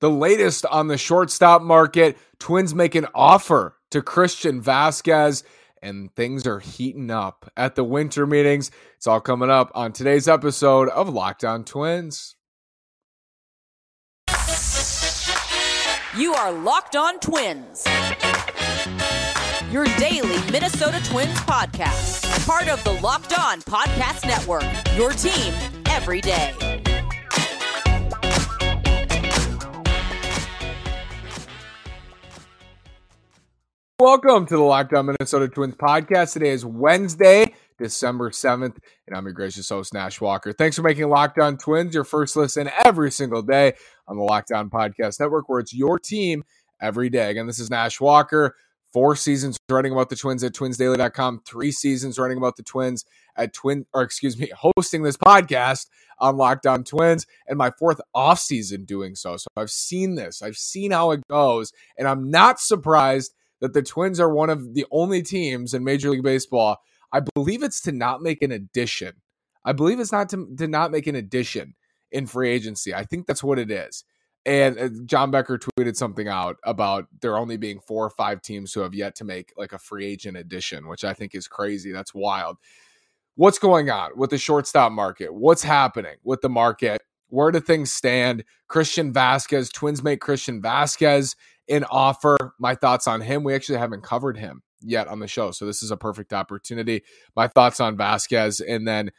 The latest on the shortstop market Twins make an offer to Christian Vazquez, and things are heating up at the winter meetings. It's all coming up on today's episode of Locked On Twins. You are Locked On Twins, your daily Minnesota Twins podcast, part of the Locked On Podcast Network, your team every day. Welcome to the Locked On Minnesota Twins podcast. Today is Wednesday, December 7th, and I'm your gracious host, Nash Walker. Thanks for making Locked On Twins your first listen every single day on the Locked On Podcast Network, where it's your team every day. Again, this is Nash Walker. Four seasons writing about the Twins at twinsdaily.com, three seasons writing about the Twins at Twin, or excuse me, hosting this podcast on Locked On Twins, and my fourth off season doing so. So I've seen this, I've seen how it goes, and I'm not surprised that the Twins are one of the only teams in Major League Baseball. I believe it's to not make an addition. I believe it's not to, to not make an addition in free agency. I think that's what it is. And uh, John Becker tweeted something out about there only being four or five teams who have yet to make like a free agent addition, which I think is crazy. That's wild. What's going on with the shortstop market? What's happening with the market? Where do things stand? Christian Vazquez, Twins make Christian Vazquez an offer. My thoughts on him. We actually haven't covered him yet on the show. So this is a perfect opportunity. My thoughts on Vazquez, And then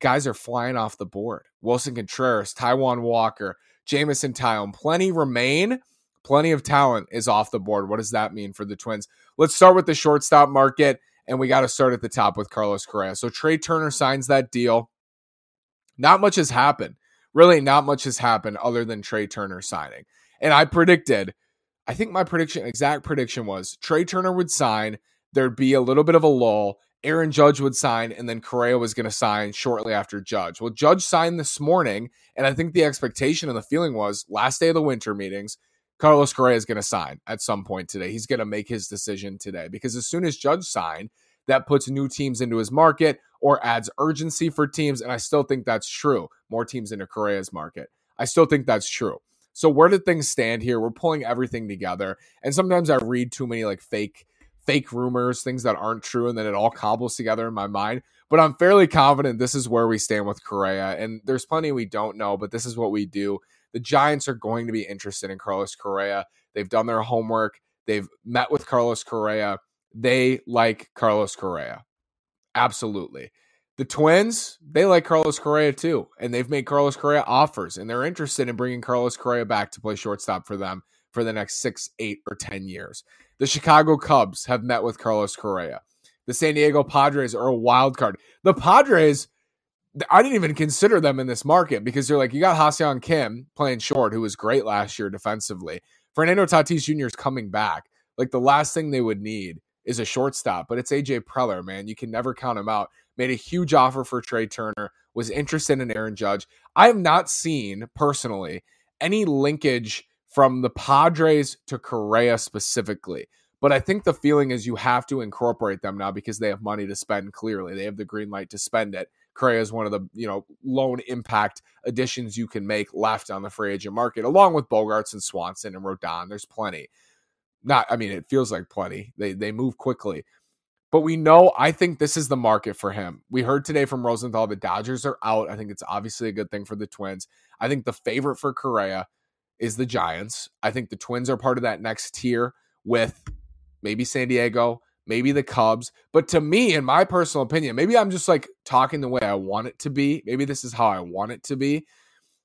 guys are flying off the board. Willson Contreras, Taijuan Walker, Jameson Taillon. Plenty remain. Plenty of talent is off the board. What does that mean for the Twins? Let's start with the shortstop market. And we got to start at the top with Carlos Correa. So Trea Turner signs that deal. Not much has happened. Really, not much has happened other than Trea Turner signing. And I predicted I think my prediction, exact prediction was Trea Turner would sign. There'd be a little bit of a lull. Aaron Judge would sign, and then Correa was going to sign shortly after Judge. Well, Judge signed this morning, and I think the expectation and the feeling was last day of the winter meetings, Carlos Correa is going to sign at some point today. He's going to make his decision today because as soon as Judge signed, that puts new teams into his market or adds urgency for teams. And I still think that's true. More teams into Correa's market. I still think that's true. So where did things stand here? We're pulling everything together. And sometimes I read too many like fake fake rumors, things that aren't true, and then it all cobbles together in my mind. But I'm fairly confident this is where we stand with Correa. And there's plenty we don't know, but this is what we do. The Giants are going to be interested in Carlos Correa. They've done their homework. They've met with Carlos Correa. They like Carlos Correa. Absolutely. The Twins, they like Carlos Correa too, and they've made Carlos Correa offers, and they're interested in bringing Carlos Correa back to play shortstop for them for the next six, eight, or 10 years. The Chicago Cubs have met with Carlos Correa. The San Diego Padres are a wild card. The Padres, I didn't even consider them in this market because they're like, you got Ha-Seong Kim playing short, who was great last year defensively. Fernando Tatis Jr. is coming back. Like the last thing they would need is a shortstop, but it's AJ Preller, man. You can never count him out made a huge offer for Trea Turner, was interested in Aaron Judge. I have not seen personally any linkage from the Padres to Correa specifically. But I think the feeling is you have to incorporate them now because they have money to spend. Clearly, they have the green light to spend it. Correa is one of the you know lone impact additions you can make left on the free agent market, along with Bogaerts and Swanson and Rodon. There's plenty. Not, I mean, it feels like plenty. They they move quickly, but we know, I think this is the market for him. We heard today from Rosenthal the Dodgers are out. I think it's obviously a good thing for the Twins. I think the favorite for Correa is the Giants. I think the Twins are part of that next tier with maybe San Diego, maybe the Cubs. But to me, in my personal opinion, maybe I'm just like talking the way I want it to be. Maybe this is how I want it to be.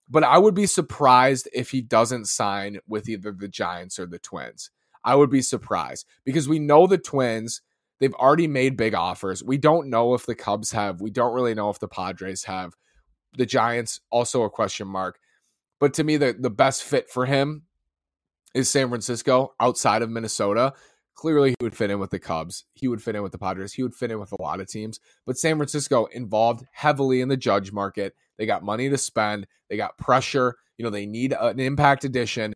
But I would be surprised if he doesn't sign with either the Giants or the Twins. I would be surprised because we know the Twins They've already made big offers. We don't know if the Cubs have. We don't really know if the Padres have. The Giants also a question mark. But to me, the, the best fit for him is San Francisco outside of Minnesota. Clearly, he would fit in with the Cubs. He would fit in with the Padres. He would fit in with a lot of teams. But San Francisco involved heavily in the judge market. They got money to spend. They got pressure. You know, they need an impact addition.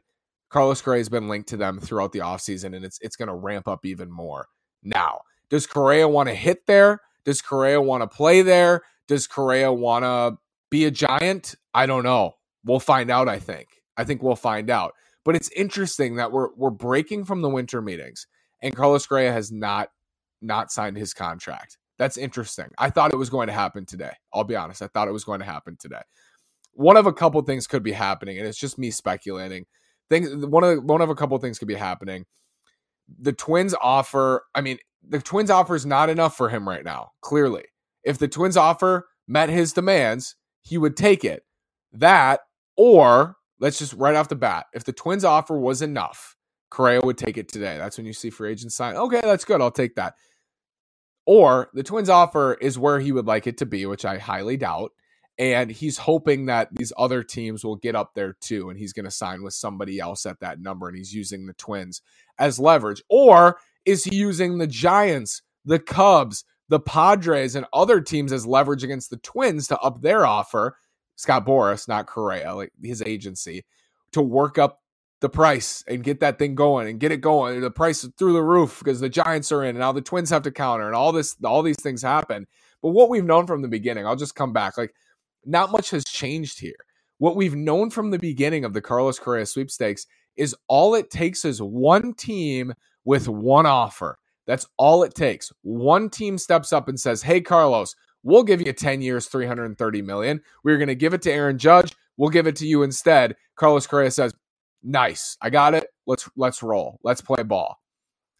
Carlos has been linked to them throughout the offseason, and it's it's going to ramp up even more now. Does Correa want to hit there? Does Correa want to play there? Does Correa want to be a giant? I don't know. We'll find out, I think. I think we'll find out. But it's interesting that we're we're breaking from the winter meetings and Carlos Correa has not not signed his contract. That's interesting. I thought it was going to happen today. I'll be honest. I thought it was going to happen today. One of a couple things could be happening, and it's just me speculating. Things one of one of a couple things could be happening. The Twins offer, I mean, the Twins offer is not enough for him right now, clearly. If the Twins offer met his demands, he would take it. That, or let's just right off the bat, if the Twins offer was enough, Correa would take it today. That's when you see free agents sign. Okay, that's good. I'll take that. Or the Twins offer is where he would like it to be, which I highly doubt. And he's hoping that these other teams will get up there too. And he's going to sign with somebody else at that number. And he's using the Twins as leverage. Or is he using the Giants, the Cubs, the Padres, and other teams as leverage against the Twins to up their offer? Scott Boras, not Correa, like his agency, to work up the price and get that thing going and get it going. The price is through the roof because the Giants are in and now the Twins have to counter and all this, all these things happen. But what we've known from the beginning, I'll just come back. Like, not much has changed here. What we've known from the beginning of the Carlos Correa sweepstakes is all it takes is one team with one offer. That's all it takes. One team steps up and says, "Hey Carlos, we'll give you 10 years, 330 million. We're going to give it to Aaron Judge. We'll give it to you instead." Carlos Correa says, "Nice. I got it. Let's let's roll. Let's play ball."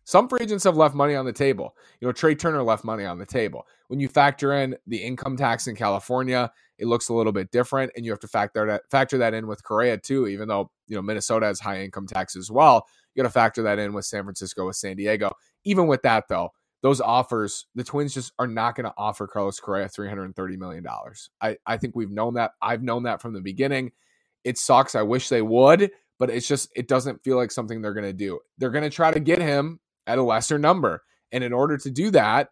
Some free agents have left money on the table. You know, Trea Turner left money on the table. When you factor in the income tax in California, it looks a little bit different, and you have to factor that factor that in with Correa too. Even though you know Minnesota has high income tax as well, you got to factor that in with San Francisco, with San Diego. Even with that though, those offers, the Twins just are not going to offer Carlos Correa three hundred thirty million dollars. I I think we've known that. I've known that from the beginning. It sucks. I wish they would, but it's just it doesn't feel like something they're going to do. They're going to try to get him at a lesser number. And in order to do that,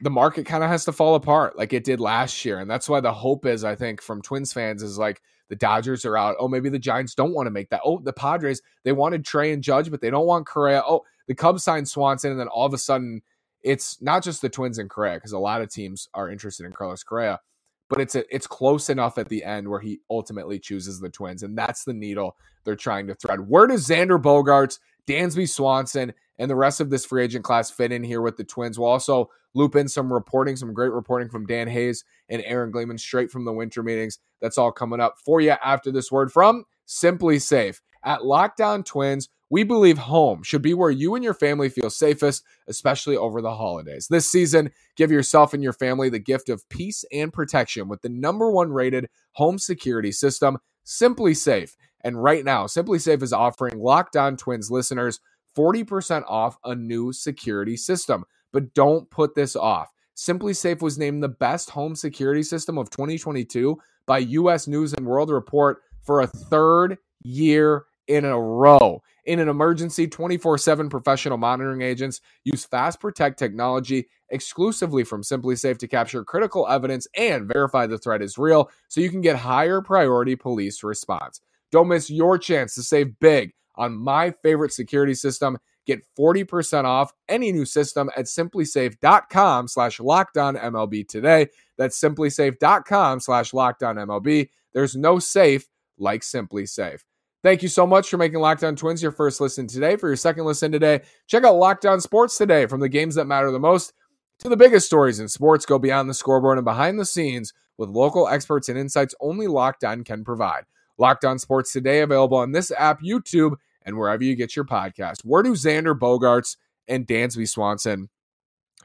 the market kind of has to fall apart like it did last year. And that's why the hope is, I think, from Twins fans is like the Dodgers are out. Oh, maybe the Giants don't want to make that. Oh, the Padres, they wanted Trea and Judge, but they don't want Correa. Oh, the Cubs signed Swanson. And then all of a sudden, it's not just the Twins and Correa, because a lot of teams are interested in Carlos Correa, but it's a, it's close enough at the end where he ultimately chooses the Twins. And that's the needle they're trying to thread. Where does Xander Bogaerts, Dansby Swanson, and the rest of this free agent class fit in here with the Twins. We'll also loop in some reporting, some great reporting from Dan Hayes and Aaron Gleeman straight from the winter meetings. That's all coming up for you after this word from SimpliSafe. At Locked On Twins, we believe home should be where you and your family feel safest, especially over the holidays. This season, give yourself and your family the gift of peace and protection with the number one rated home security system, SimpliSafe. And right now, SimpliSafe is offering Locked On Twins listeners 40% off a new security system. But don't put this off. SimpliSafe was named the best home security system of 2022 by US News and World Report for a third year in a row. In an emergency, 24 7 professional monitoring agents use Fast Protect technology exclusively from SimpliSafe to capture critical evidence and verify the threat is real so you can get higher priority police response. Don't miss your chance to save big on my favorite security system. Get 40% off any new system at simplisafe.com slash lockdownmlb today. That's simplisafe.com slash lockdownmlb. There's no safe like SimpliSafe. Thank you so much for making Locked On Twins your first listen today. For your second listen today, check out Locked On Sports today. From the games that matter the most to the biggest stories in sports, go beyond the scoreboard and behind the scenes with local experts and insights only Locked On can provide. Locked On Sports today, available on this app, YouTube, and wherever you get your podcast. Where do Xander Bogaerts and Dansby Swanson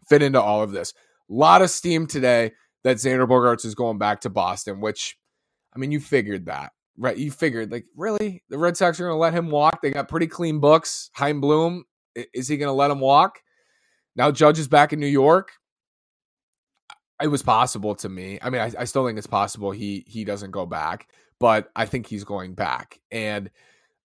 fit into all of this? A lot of steam today that Xander Bogaerts is going back to Boston, which, I mean, you figured that, right? You figured, like, really? The Red Sox are going to let him walk? They got pretty clean books. Chaim Bloom, is he going to let him walk? Now Judge is back in New York. It was possible to me. I mean, I, I still think it's possible he he doesn't go back, but I think he's going back. And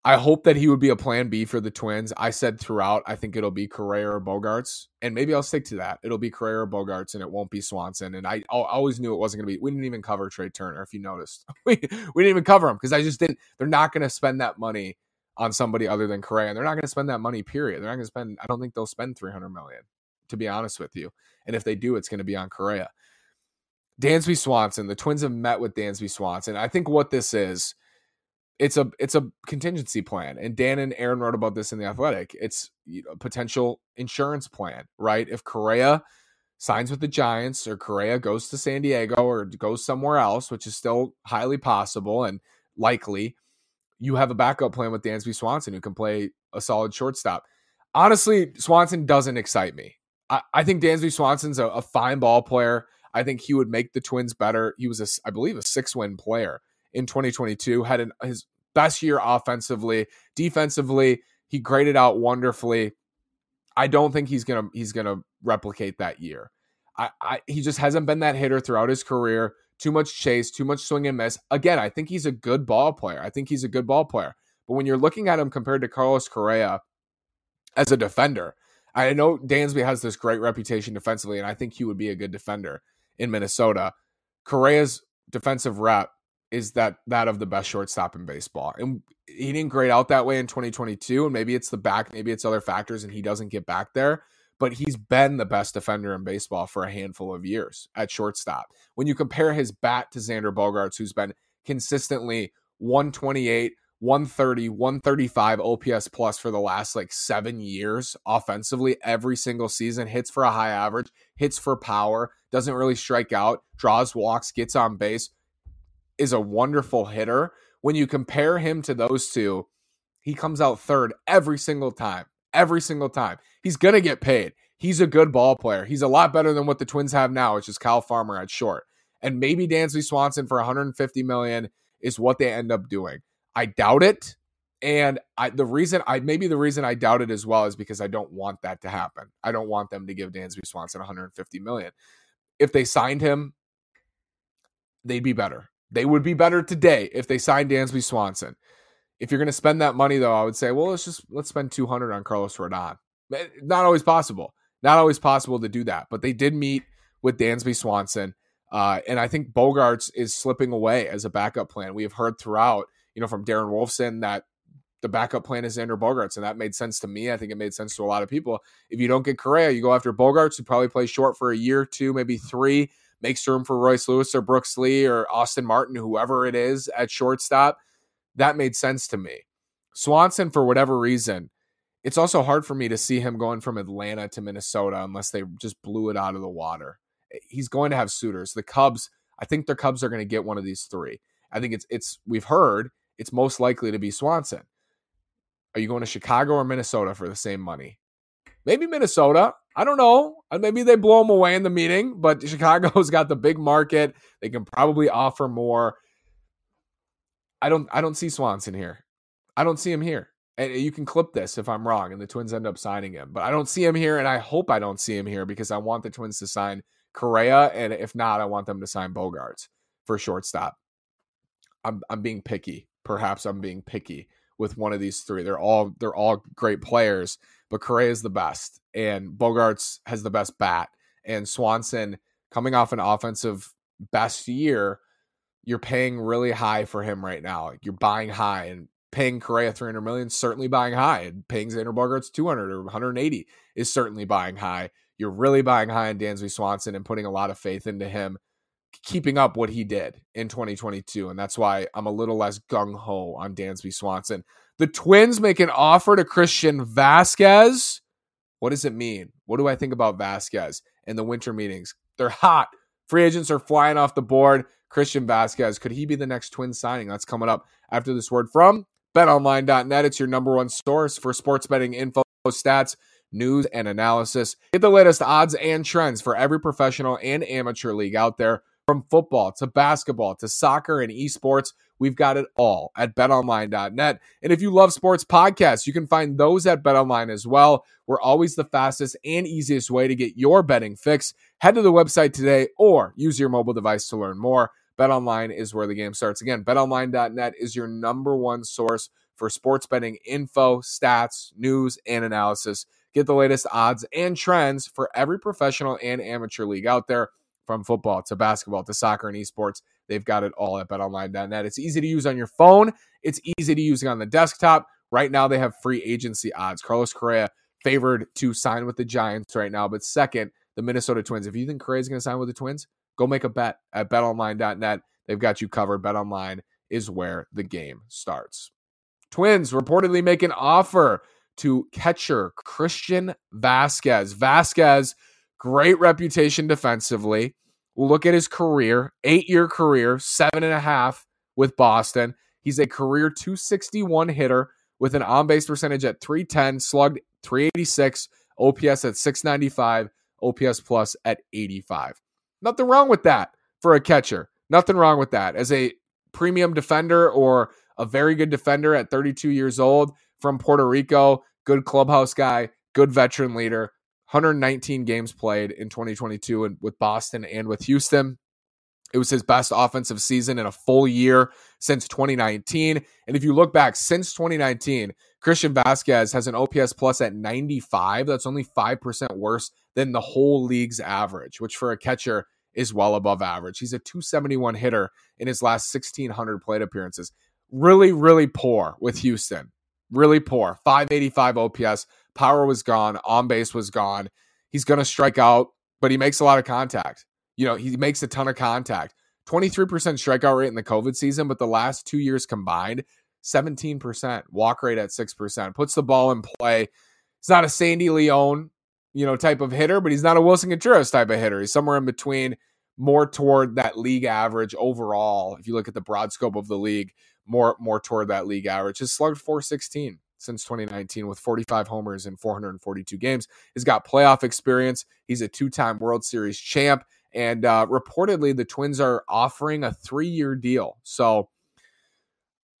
I hope that he would be a plan B for the Twins. I said throughout, I think it'll be Correa or Bogaerts, and maybe I'll stick to that. It'll be Correa or Bogaerts, and it won't be Swanson. And I, I always knew it wasn't going to be. We didn't even cover Trea Turner, if you noticed. we, we didn't even cover him because I just didn't. They're not going to spend that money on somebody other than Correa, and they're not going to spend that money. Period. They're not going to spend. I don't think they'll spend three hundred million. To be honest with you, and if they do, it's going to be on Correa. Dansby Swanson. The Twins have met with Dansby Swanson. I think what this is it's a it's a contingency plan and dan and aaron wrote about this in the athletic. It's you know, potential insurance plan right? If correa signs with the giants or correa goes to san diego or goes somewhere else which is still highly possible and likely you have a backup plan with dansby swanson who can play a solid shortstop. Honestly swanson doesn't excite me. I, I think dansby swanson's a, a fine ball player. I think he would make the twins better. He was a, i believe a six win player in 2022, had an, his best year offensively, defensively. He graded out wonderfully. I don't think he's gonna he's gonna replicate that year. I, I he just hasn't been that hitter throughout his career. Too much chase, too much swing and miss. Again, I think he's a good ball player. I think he's a good ball player. But when you're looking at him compared to Carlos Correa as a defender, I know Dansby has this great reputation defensively, and I think he would be a good defender in Minnesota. Correa's defensive rep is that that of the best shortstop in baseball. And he didn't grade out that way in 2022. And maybe it's the back, maybe it's other factors, and he doesn't get back there. But he's been the best defender in baseball for a handful of years at shortstop. When you compare his bat to Xander Bogaerts, who's been consistently 128, 130, 135 OPS plus for the last like seven years offensively every single season, hits for a high average, hits for power, doesn't really strike out, draws walks, gets on base is a wonderful hitter. When you compare him to those two, he comes out third every single time. Every single time. He's going to get paid. He's a good ball player. He's a lot better than what the Twins have now, which is Kyle Farmer at short. And maybe Dansby Swanson for 150 million is what they end up doing. I doubt it. And I, the reason I maybe the reason I doubt it as well is because I don't want that to happen. I don't want them to give Dansby Swanson 150 million. If they signed him, they'd be better. They would be better today if they signed Dansby Swanson. If you're going to spend that money, though, I would say, well, let's just let's spend 200 on Carlos Rodon. Eh, not always possible. Not always possible to do that. But they did meet with Dansby Swanson, uh, and I think Bogaerts is slipping away as a backup plan. We have heard throughout, you know, from Darren Wolfson that the backup plan is Xander Bogaerts, and that made sense to me. I think it made sense to a lot of people. If you don't get Correa, you go after Bogaerts, who probably plays short for a year, two, maybe three makes room for Royce Lewis or Brooks Lee or Austin Martin, whoever it is at shortstop. That made sense to me. Swanson, for whatever reason, it's also hard for me to see him going from Atlanta to Minnesota unless they just blew it out of the water. Eh, he's going to have suitors. The Cubs, I think the Cubs are going to get one of these three. I think it's it's we've heard it's most likely to be Swanson. Are you going to Chicago or Minnesota for the same money? Maybe Minnesota. I don't know. Uh, maybe they blow them away in the meeting, but Chicago's got the big market. They can probably offer more. I don't I don't see Swanson here. I don't see him here. And you can clip this if I'm wrong and the Twins end up signing him. But I don't see him here and I hope I don't see him here because I want the Twins to sign Correa and if not, I want them to sign Bogaerts for shortstop. I'm I'm being picky. Perhaps I'm being picky with one of these three. They're all they're all great players but Correa is the best, and Bogaerts has the best bat, and Swanson coming off an offensive best year, you're paying really high for him right now. You're buying high, and paying Correa 300 million certainly buying high, and paying Xander Bogaerts 200 or 180 is certainly buying high. You're really buying high on Dansby Swanson and putting a lot of faith into him keeping up what he did in 2022. And that's why I'm a little less gung ho on Dansby Swanson. The Twins make an offer to Christian Vazquez. What does it mean? What do I think about Vazquez in the winter meetings? They're hot. Free agents are flying off the board. Christian Vazquez, could he be the next twin signing? That's coming up after this word from betonline.net. It's your number one source for sports betting info, stats, news, and analysis. Get the latest odds and trends for every professional and amateur league out there. From football to basketball to soccer and esports, we've got it all at betonline.net. And if you love sports podcasts, you can find those at betonline as well. We're always the fastest and easiest way to get your betting fix. Head to the website today or use your mobile device to learn more. BetOnline is where the game starts. Again, betonline.net is your number one source for sports betting info, stats, news, and analysis. Get the latest odds and trends for every professional and amateur league out there from football to basketball to soccer and esports. They've got it all at betonline.net. It's easy to use on your phone, it's easy to use on the desktop. Right now, they have free agency odds. Carlos Correa favored to sign with the Giants right now, but second, the Minnesota Twins. If you think Correa is going to sign with the Twins, go make a bet at betonline.net. They've got you covered. BetOnline is where the game starts. Twins reportedly make an offer to catcher Christian Vasquez. Vazquez, great reputation defensively. Look at his career, eight year career, seven and a half with Boston. He's a career 261 hitter with an on base percentage at 310, slugged 386, OPS at 695, OPS plus at 85. Nothing wrong with that for a catcher. Nothing wrong with that. As a premium defender or a very good defender at 32 years old from Puerto Rico, good clubhouse guy, good veteran leader, 119 games played in 2022 and with Boston and with Houston. It was his best offensive season in a full year since 2019. And if you look back since 2019, Christian Vazquez has an OPS plus at 95. That's only 5% worse than the whole league's average, which for a catcher is well above average. He's a 271 hitter in his last 1,600 plate appearances. Really, really poor with Houston. Really poor. 585 OPS. Power was gone. On base was gone. He's going to strike out, but he makes a lot of contact. You know, he makes a ton of contact. 23% strikeout rate in the COVID season, but the last two years combined, 17%, walk rate at 6%, puts the ball in play. He's not a Sandy Leon, you know, type of hitter, but he's not a Willson Contreras type of hitter. He's somewhere in between, more toward that league average overall. If you look at the broad scope of the league, more more toward that league average. His slugged 416 since 2019 with 45 homers in 442 games. He's got playoff experience. He's a two-time World Series champ. And uh, reportedly, the Twins are offering a three year deal. So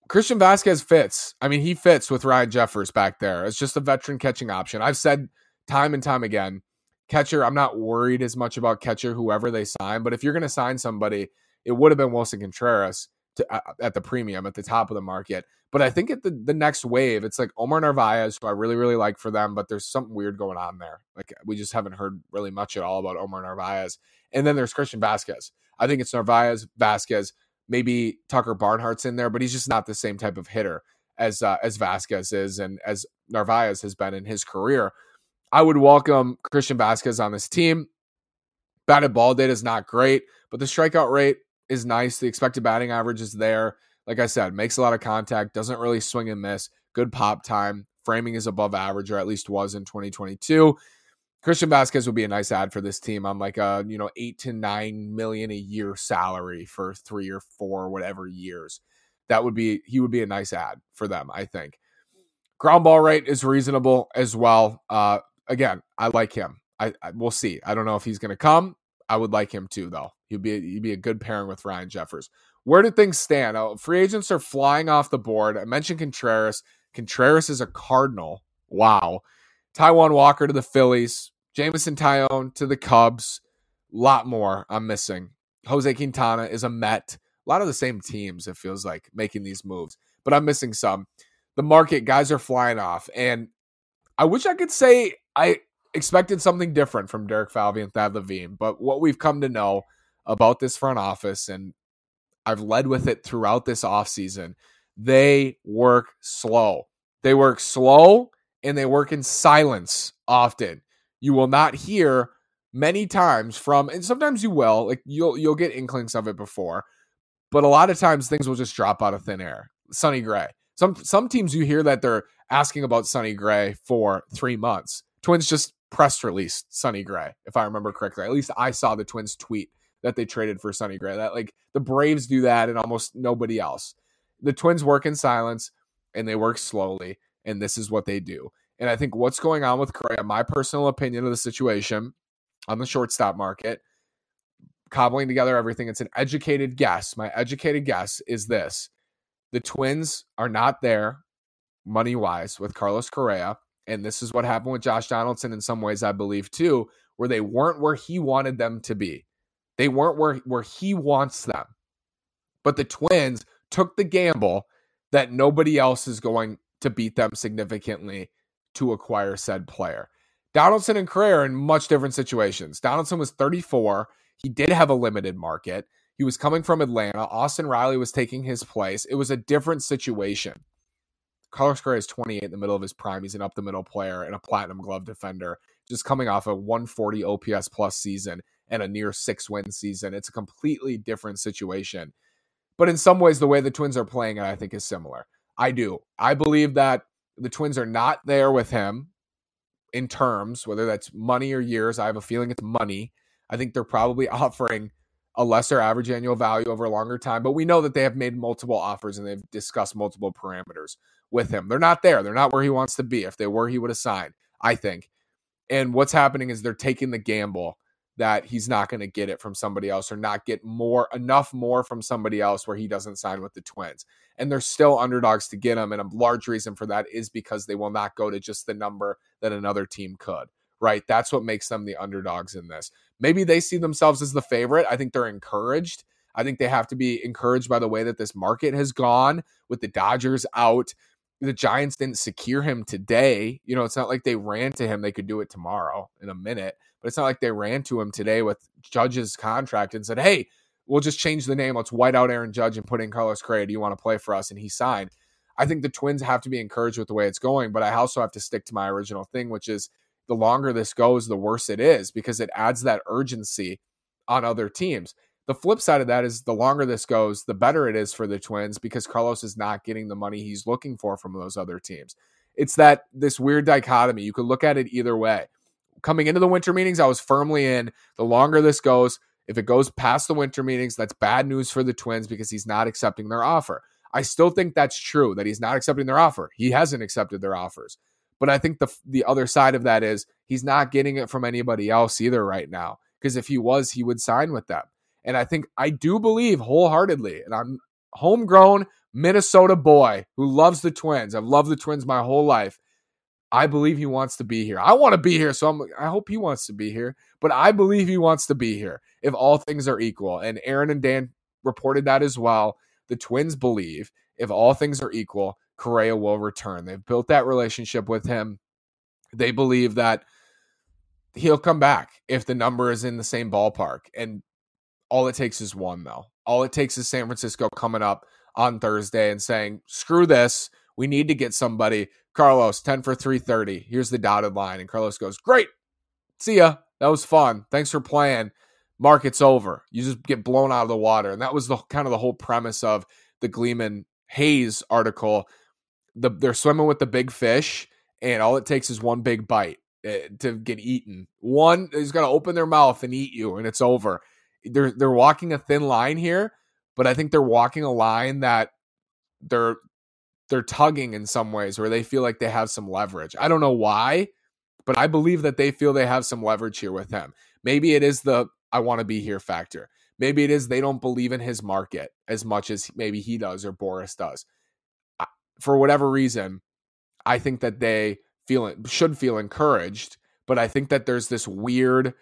Christian Vazquez fits. I mean, he fits with Ryan Jeffers back there. It's just a veteran catching option. I've said time and time again, catcher, I'm not worried as much about catcher, whoever they sign. But if you're going to sign somebody, it would have been Willson Contreras to, uh, at the premium at the top of the market. But I think at the, the next wave, it's like Omar Narvaez, who I really, really like for them, but there's something weird going on there. Like we just haven't heard really much at all about Omar Narvaez. And then there's Christian Vazquez. I think it's Narvaez, Vazquez, maybe Tucker Barnhart's in there, but he's just not the same type of hitter as uh, as Vazquez is and as Narvaez has been in his career. I would welcome Christian Vazquez on this team. Batted ball data is not great, but the strikeout rate is nice. The expected batting average is there. Like I said, makes a lot of contact, doesn't really swing and miss. Good pop time. Framing is above average, or at least was in 2022. Christian Vazquez would be a nice ad for this team on like a you know eight to nine million a year salary for three or four whatever years. That would be he would be a nice ad for them. I think ground ball rate is reasonable as well. Uh, again, I like him. I, I we'll see. I don't know if he's going to come. I would like him too, though. He'd be he'd be a good pairing with Ryan Jeffers. Where do things stand? Oh, free agents are flying off the board. I mentioned Contreras. Contreras is a Cardinal. Wow. Taijuan Walker to the Phillies. Jameson Taillon to the Cubs. A lot more I'm missing. Jose Quintana is a Met. A lot of the same teams, it feels like, making these moves. But I'm missing some. The market, guys are flying off. And I wish I could say I expected something different from Derek Falvey and Thad Levine. But what we've come to know about this front office, and I've led with it throughout this offseason, they work slow. They work slow and they work in silence often you will not hear many times from and sometimes you will like you'll you'll get inklings of it before but a lot of times things will just drop out of thin air sonny gray some some teams you hear that they're asking about sonny gray for three months twins just press released sonny gray if i remember correctly at least i saw the twins tweet that they traded for sonny gray that like the braves do that and almost nobody else the twins work in silence and they work slowly and this is what they do and I think what's going on with Correa, my personal opinion of the situation on the shortstop market, cobbling together everything, it's an educated guess. My educated guess is this the Twins are not there money wise with Carlos Correa. And this is what happened with Josh Donaldson in some ways, I believe, too, where they weren't where he wanted them to be. They weren't where, where he wants them. But the Twins took the gamble that nobody else is going to beat them significantly to acquire said player. Donaldson and Correa are in much different situations. Donaldson was 34. He did have a limited market. He was coming from Atlanta. Austin Riley was taking his place. It was a different situation. Carlos Correa is 28 in the middle of his prime. He's an up the middle player and a platinum glove defender, just coming off a 140 OPS plus season and a near six win season. It's a completely different situation. But in some ways, the way the Twins are playing it, I think, is similar. I do. I believe that the Twins are not there with him in terms, whether that's money or years. I have a feeling it's money. I think they're probably offering a lesser average annual value over a longer time, but we know that they have made multiple offers and they've discussed multiple parameters with him. They're not there. They're not where he wants to be. If they were, he would have signed, I think. And what's happening is they're taking the gamble that he's not going to get it from somebody else or not get more enough more from somebody else where he doesn't sign with the Twins. And they're still underdogs to get him. And a large reason for that is because they will not go to just the number that another team could. Right. That's what makes them the underdogs in this. Maybe they see themselves as the favorite. I think they're encouraged. I think they have to be encouraged by the way that this market has gone with the Dodgers out. The Giants didn't secure him today. You know, it's not like they ran to him. They could do it tomorrow in a minute. But it's not like they ran to him today with Judge's contract and said, hey, we'll just change the name. Let's white out Aaron Judge and put in Carlos Correa. Do you want to play for us? And he signed. I think the Twins have to be encouraged with the way it's going, but I also have to stick to my original thing, which is the longer this goes, the worse it is because it adds that urgency on other teams. The flip side of that is the longer this goes, the better it is for the Twins because Carlos is not getting the money he's looking for from those other teams. It's that this weird dichotomy. You could look at it either way coming into the winter meetings, I was firmly in. The longer this goes, if it goes past the winter meetings, that's bad news for the Twins because he's not accepting their offer. I still think that's true that he's not accepting their offer. He hasn't accepted their offers. But I think the the other side of that is he's not getting it from anybody else either right now. Because if he was, he would sign with them. And I think I do believe wholeheartedly, and I'm homegrown Minnesota boy who loves the Twins. I've loved the Twins my whole life. I believe he wants to be here. I want to be here, so I'm, I hope he wants to be here. But I believe he wants to be here if all things are equal. And Aaron and Dan reported that as well. The Twins believe if all things are equal, Correa will return. They've built that relationship with him. They believe that he'll come back if the number is in the same ballpark. And all it takes is one, though. All it takes is San Francisco coming up on Thursday and saying, screw this. We need to get somebody Carlos, 10 for 330. Here's the dotted line. And Carlos goes, Great. See ya. That was fun. Thanks for playing. Market's over. You just get blown out of the water. And that was the kind of the whole premise of the Gleeman Hayes article. The, they're swimming with the big fish, and all it takes is one big bite eh, to get eaten. One is going to open their mouth and eat you, and it's over. They're they're walking a thin line here, but I think they're walking a line that they're they're tugging in some ways where they feel like they have some leverage. I don't know why, but I believe that they feel they have some leverage here with him. Maybe it is the I want to be here factor. Maybe it is they don't believe in his market as much as maybe he does or Boras does. For whatever reason, I think that they feel should feel encouraged, but I think that there's this weird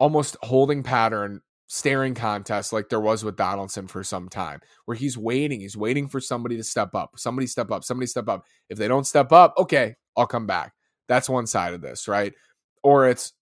almost holding pattern staring contest like there was with Donaldson for some time, where he's waiting, he's waiting for somebody to step up, somebody step up, somebody step up. If they don't step up, okay, I'll come back. That's one side of this, right? Or it's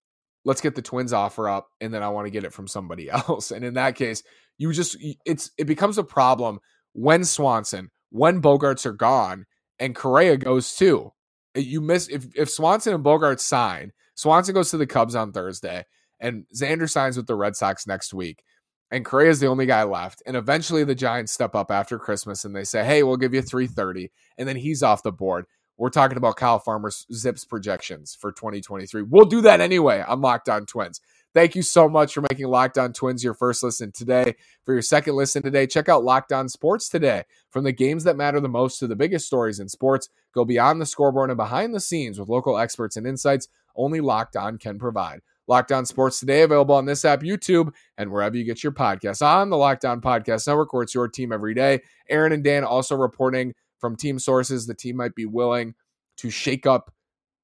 let's get the twins offer up and then I want to get it from somebody else. And in that case, you just it's it becomes a problem when Swanson, when Bogaerts are gone and Correa goes too. You miss if if Swanson and Bogaerts sign, Swanson goes to the Cubs on Thursday and Xander signs with the Red Sox next week. And Correa is the only guy left. And eventually the Giants step up after Christmas and they say, hey, we'll give you 330. And then he's off the board. We're talking about Kyle Farmer's Zips projections for 2023. We'll do that anyway on Locked On Twins. Thank you so much for making Locked On Twins your first listen today. For your second listen today, check out Locked On Sports today. From the games that matter the most to the biggest stories in sports, go beyond the scoreboard and behind the scenes with local experts and insights only Locked On can provide. Locked On Sports Today, available on this app, YouTube, and wherever you get your podcasts on the Locked On Podcast Network, where it's your team every day. Aaron and Dan also reporting from team sources the team might be willing to shake up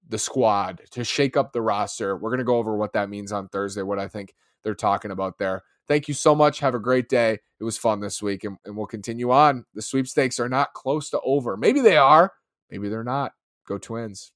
the squad, to shake up the roster. We're going to go over what that means on Thursday, what I think they're talking about there. Thank you so much. Have a great day. It was fun this week, and, and we'll continue on. The sweepstakes are not close to over. Maybe they are, maybe they're not. Go Twins.